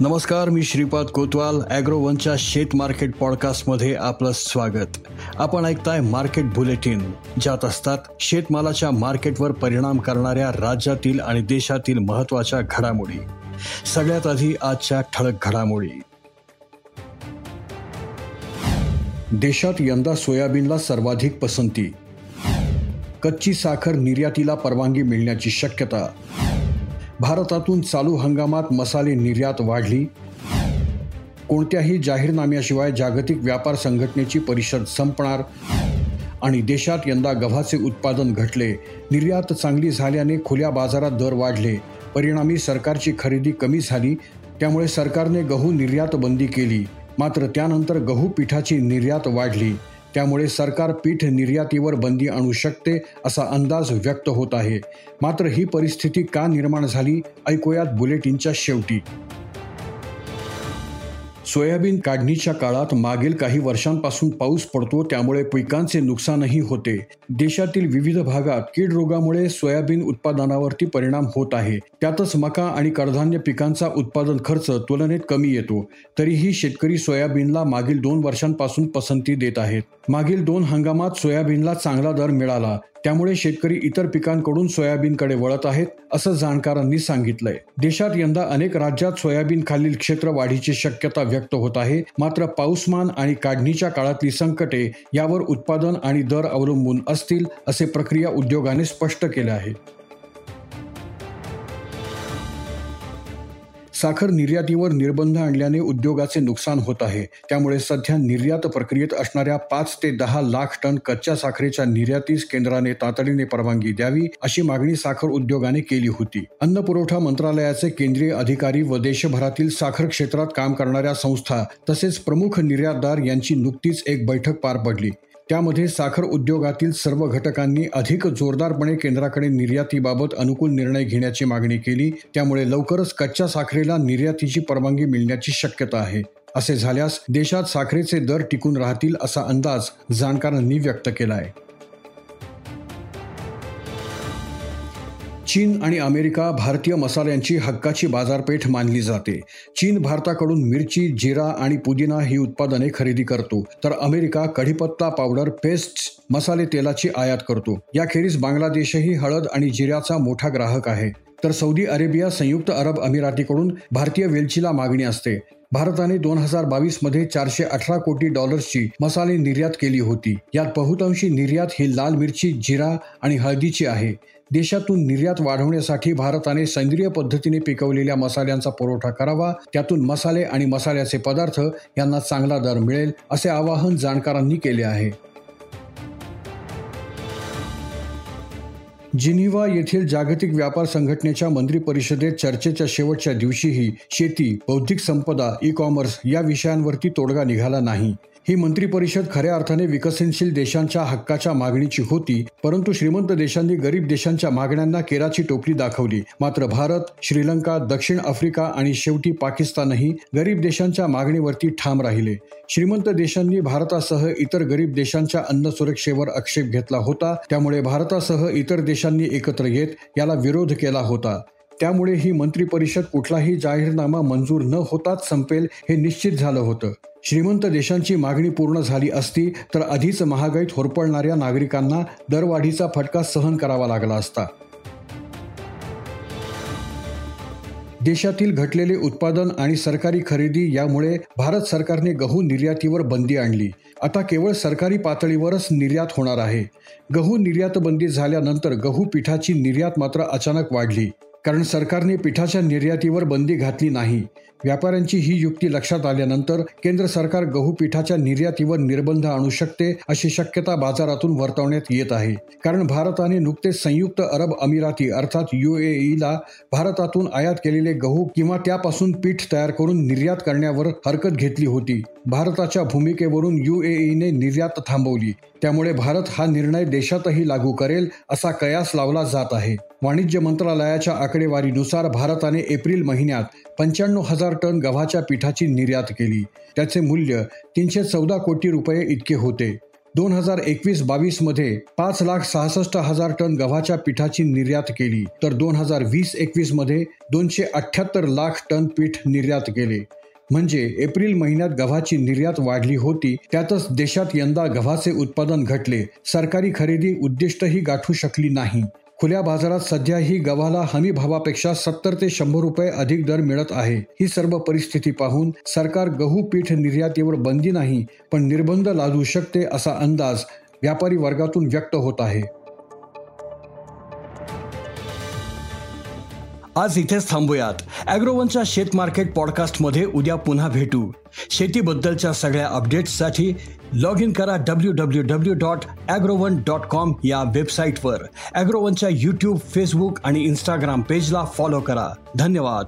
नमस्कार मी श्रीपाद कोतवाल ॲग्रोवनच्या शेत मार्केट पॉडकास्टमध्ये आपलं स्वागत. आपण ऐकताय मार्केट बुलेटिन ज्यात असतात शेतमालाच्या मार्केटवर परिणाम करणाऱ्या राज्यातील आणि देशातील महत्त्वाच्या घडामोडी. सगळ्यात आधी आजच्या ठळक घडामोडी. देशात यंदा सोयाबीनला सर्वाधिक पसंती. कच्ची साखर निर्यातीला परवानगी मिळण्याची शक्यता. भारतातून चालू हंगामात मसाले निर्यात वाढली. कोणत्याही जाहीरनाम्याशिवाय जागतिक व्यापार संघटनेची परिषद संपणार आणि देशात यंदा गव्हाचे उत्पादन घटले. निर्यात चांगली झाल्याने खुल्या बाजारात दर वाढले. परिणामी सरकारची खरेदी कमी झाली. त्यामुळे सरकारने गहू निर्यात बंदी केली. मात्र त्यानंतर गहू पिठाची निर्यात वाढली. त्यामुळे सरकार पीठ निर्यातीवर बंदी आणू शकते असा अंदाज व्यक्त होत आहे. मात्र ही परिस्थिती का निर्माण झाली ऐकूयात बुलेटिनच्या शेवटी. सोयाबीन काढणीच्या काळात मागील काही वर्षांपासून पाऊस पडतो त्यामुळे पिकांचे नुकसानही होते. देशातील विविध भागात कीड रोगामुळे सोयाबीन उत्पादनावरती परिणाम होत आहे. त्यातच मका आणि कडधान्य पिकांचा उत्पादन खर्च तुलनेत कमी येतो. तरीही शेतकरी सोयाबीनला मागील दोन वर्षांपासून पसंती देत आहेत. मागील दोन हंगामात सोयाबीनला चांगला दर मिळाला. त्यामुळे शेतकरी इतर पिकांकडून सोयाबीनकडे वळत आहेत असं जाणकारांनी सांगितलंय. देशात यंदा अनेक राज्यात सोयाबीन खालील क्षेत्र वाढीची शक्यता व्यक्त होत आहे. मात्र पाऊसमान आणि काढणीच्या काळातली संकटे यावर उत्पादन आणि दर अवलंबून असतील असे प्रक्रिया उद्योगाने स्पष्ट केले आहे. साखर निर्यातीवर निर्बंध आणल्याने उद्योगाचे नुकसान होत आहे. त्यामुळे सध्या निर्यात प्रक्रियेत असणाऱ्या पाच ते दहा लाख टन कच्च्या साखरेच्या निर्यातीस केंद्राने तातडीने परवानगी द्यावी अशी मागणी साखर उद्योगाने केली होती. अन्न पुरवठा मंत्रालयाचे केंद्रीय अधिकारी व देशभरातील साखर क्षेत्रात काम करणाऱ्या संस्था तसेच प्रमुख निर्यातदार यांची नुकतीच एक बैठक पार पडली. त्यामध्ये साखर उद्योगातील सर्व घटकांनी अधिक जोरदारपणे केंद्राकडे निर्यातीबाबत अनुकूल निर्णय घेण्याची मागणी केली. त्यामुळे लवकरच कच्च्या साखरेला निर्यातीची परवानगी मिळण्याची शक्यता आहे. असे झाल्यास देशात साखरेचे दर टिकून राहतील असा अंदाज जाणकारांनी व्यक्त केला आहे चीन आणि अमेरिका भारतीय मसाल्यांची हक्काची बाजारपेठ मानली जाते. चीन भारताकडून मिरची जिरा आणि पुदिना ही उत्पादने खरेदी करतो. तर अमेरिका कढीपत्ता पावडर पेस्ट मसाले तेलाची आयात करतो. याखेरीज बांगलादेशही हळद आणि जिऱ्याचा मोठा ग्राहक आहे. तर सौदी अरेबिया संयुक्त अरब अमिरातीकडून भारतीय वेलचीला मागणी असते. भारताने दोन हजार बावीसमध्ये चारशे अठरा कोटी डॉलर्सची मसाले निर्यात केली होती. यात बहुतांशी निर्यात ही लाल मिरची जिरा आणि हळदीची आहे. देशातून निर्यात वाढवण्यासाठी भारताने सेंद्रिय पद्धतीने पिकवलेल्या मसाल्यांचा पुरवठा करावा. त्यातून मसाले आणि मसाल्याचे पदार्थ यांना चांगला दर मिळेल असे आवाहन जाणकारांनी केले आहे. जिनिव्हा येथील जागतिक व्यापार संघटनेच्या मंत्री परिषदेत चर्चेच्या शेवटच्या दिवशीही शेती बौद्धिक संपदा ई कॉमर्स या विषयांवरती तोडगा निघाला नाही. ही मंत्री परिषद खऱ्या अर्थाने विकसनशील देशांच्या हक्काच्या मागणीची होती परंतु श्रीमंत देशांनी गरीब देशांच्या मागण्यांना केराची टोपली दाखवली. मात्र भारत श्रीलंका दक्षिण आफ्रिका आणि शेवटी पाकिस्तानही गरीब देशांच्या मागणीवरती ठाम राहिले. श्रीमंत देशांनी भारतासह इतर गरीब देशांच्या अन्न सुरक्षेवर आक्षेप घेतला होता. त्यामुळे भारतासह इतर देशांनी एकत्र येत याला विरोध केला होता. त्यामुळे ही मंत्री परिषद कुठलाही जाहीरनामा मंजूर न होताच संपेल हे निश्चित झालं होतं. श्रीमंत देशांची मागणी पूर्ण झाली असती तर आधीच महागाईत होरपळणाऱ्या नागरिकांना दरवाढीचा फटका सहन करावा लागला असता. देशातील घटलेले उत्पादन आणि सरकारी खरेदी यामुळे भारत सरकारने गहू निर्यातीवर बंदी आणली. आता केवळ सरकारी पातळीवरच निर्यात होणार आहे. गहू निर्यात बंदी झाल्यानंतर गहू पिठाची निर्यात मात्र अचानक वाढली. कारण सरकारने पिठाच्या निर्यातीवर बंदी घातली नाही. व्यापाऱ्यांची ही युक्ती लक्षात आल्यानंतर केंद्र सरकार गहू पिठाच्या निर्यातीवर निर्बंध आणू शकते अशी शक्यता बाजारातून वर्तवण्यात येत आहे. कारण भारताने नुकतेच संयुक्त अरब अमिराती अर्थात ईला भारतातून आयात केलेले गहू किंवा त्यापासून पीठ तयार करून निर्यात करण्यावर हरकत घेतली होती. भारताच्या भूमिकेवरून ईने निर्यात थांबवली. त्यामुळे भारत हा निर्णय देशातही लागू करेल असा कयास लावला जात आहे. वाणिज्य मंत्रालयाच्या आकडेवारीनुसार भारताने एप्रिल महिन्यात पंच्याण्णव हजार टन गव्हाच्या पिठाची निर्यात केली. त्याचे मूल्य तीनशे चौदा कोटी रुपये इतके होते. दोन हजार एकवीस बावीसमध्ये पाच लाख सहासष्ट हजार टन गव्हाच्या पिठाची निर्यात केली. तर दोन हजार वीस एकवीसमध्ये दोनशे अठ्याहत्तर लाख टन पीठ निर्यात केले. म्हणजे एप्रिल महिन्यात गव्हाची निर्यात वाढली होती त्यातच देशात यंदा गव्हाचे उत्पादन घटले. सरकारी खरेदी उद्दिष्टही गाठू शकली नाही. खुल्या बाजारात सध्या ही गव्हाला हमी भावापेक्षा सत्तर ते शंभर रुपये अधिक दर मिळत आहे. ही सर्व परिस्थिती पाहून सरकार गहू पीठ निर्यातीवर बंदी नाही पण निर्बंध लादू शकते असा अंदाज व्यापारी वर्गातून व्यक्त होत आहे. आज इथेच थांबूयात. अॅग्रोवनच्या शेत मार्केट पॉडकास्टमध्ये उद्या पुन्हा भेटू. शेतीबद्दलच्या सगळ्या अपडेट्ससाठी लॉग इन करा W W W dot Agrowon dot com या वेबसाईटवर. ॲग्रोवनच्या यूट्यूब फेसबुक आणि इंस्टाग्राम पेजला फॉलो करा. धन्यवाद.